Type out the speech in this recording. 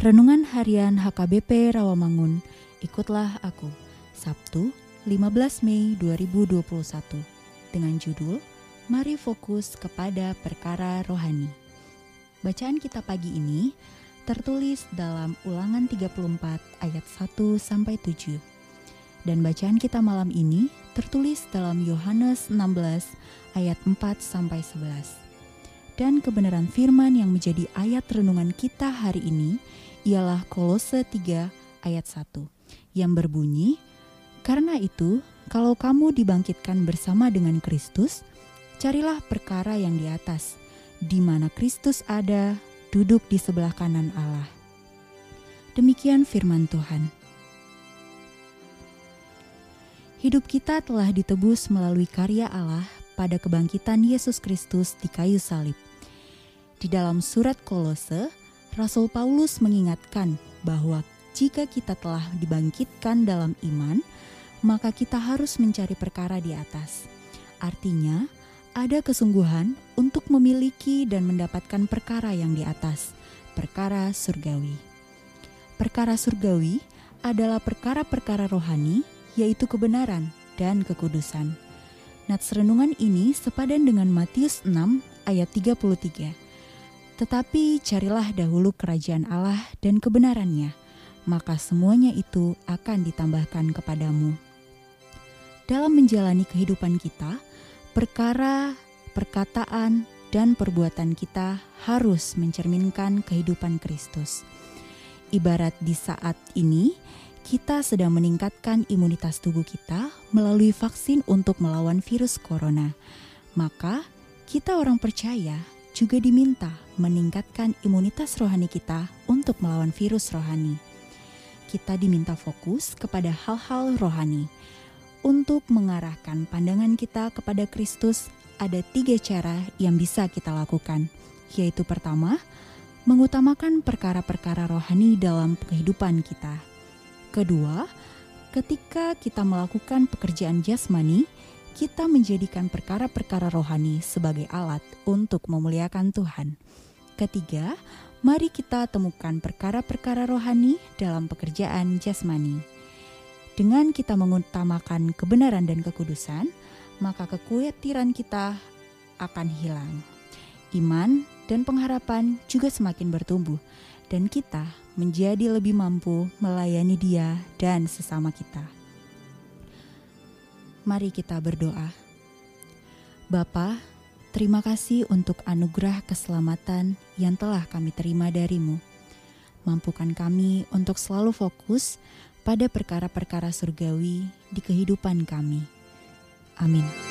Renungan Harian HKBP Rawamangun, ikutlah aku. Sabtu, 15 Mei 2021. Dengan judul Mari fokus kepada perkara rohani. Bacaan kita pagi ini tertulis dalam Ulangan 34 ayat 1 sampai 7. Dan bacaan kita malam ini tertulis dalam Yohanes 16 ayat 4 sampai 11. Dan kebenaran firman yang menjadi ayat renungan kita hari ini ialah Kolose 3 ayat 1 yang berbunyi, Karena itu, kalau kamu dibangkitkan bersama dengan Kristus, carilah perkara yang di atas, di mana Kristus ada, duduk di sebelah kanan Allah. Demikian firman Tuhan. Hidup kita telah ditebus melalui karya Allah pada kebangkitan Yesus Kristus di kayu salib. Di dalam surat Kolose, Rasul Paulus mengingatkan bahwa jika kita telah dibangkitkan dalam iman, maka kita harus mencari perkara di atas. Artinya, ada kesungguhan untuk memiliki dan mendapatkan perkara yang di atas, perkara surgawi. Perkara surgawi adalah perkara-perkara rohani, yaitu kebenaran dan kekudusan. Nats renungan ini sepadan dengan Matius 6 ayat 33 tetapi carilah dahulu kerajaan Allah dan kebenarannya, maka semuanya itu akan ditambahkan kepadamu. Dalam menjalani kehidupan kita, perkara, perkataan, dan perbuatan kita harus mencerminkan kehidupan Kristus. Ibarat di saat ini, kita sedang meningkatkan imunitas tubuh kita melalui vaksin untuk melawan virus corona. Maka, kita orang percaya juga diminta meningkatkan imunitas rohani kita untuk melawan virus rohani. Kita diminta fokus kepada hal-hal rohani. Untuk mengarahkan pandangan kita kepada Kristus, ada tiga cara yang bisa kita lakukan, yaitu pertama, mengutamakan perkara-perkara rohani dalam kehidupan kita. Kedua, ketika kita melakukan pekerjaan jasmani, kita menjadikan perkara-perkara rohani sebagai alat untuk memuliakan Tuhan. Ketiga, mari kita temukan perkara-perkara rohani dalam pekerjaan jasmani. Dengan kita mengutamakan kebenaran dan kekudusan, maka kekhawatiran kita akan hilang. Iman dan pengharapan juga semakin bertumbuh, dan kita menjadi lebih mampu melayani Dia dan sesama kita. Mari kita berdoa. Bapa, terima kasih untuk anugerah keselamatan yang telah kami terima darimu. Mampukan kami untuk selalu fokus pada perkara-perkara surgawi di kehidupan kami. Amin.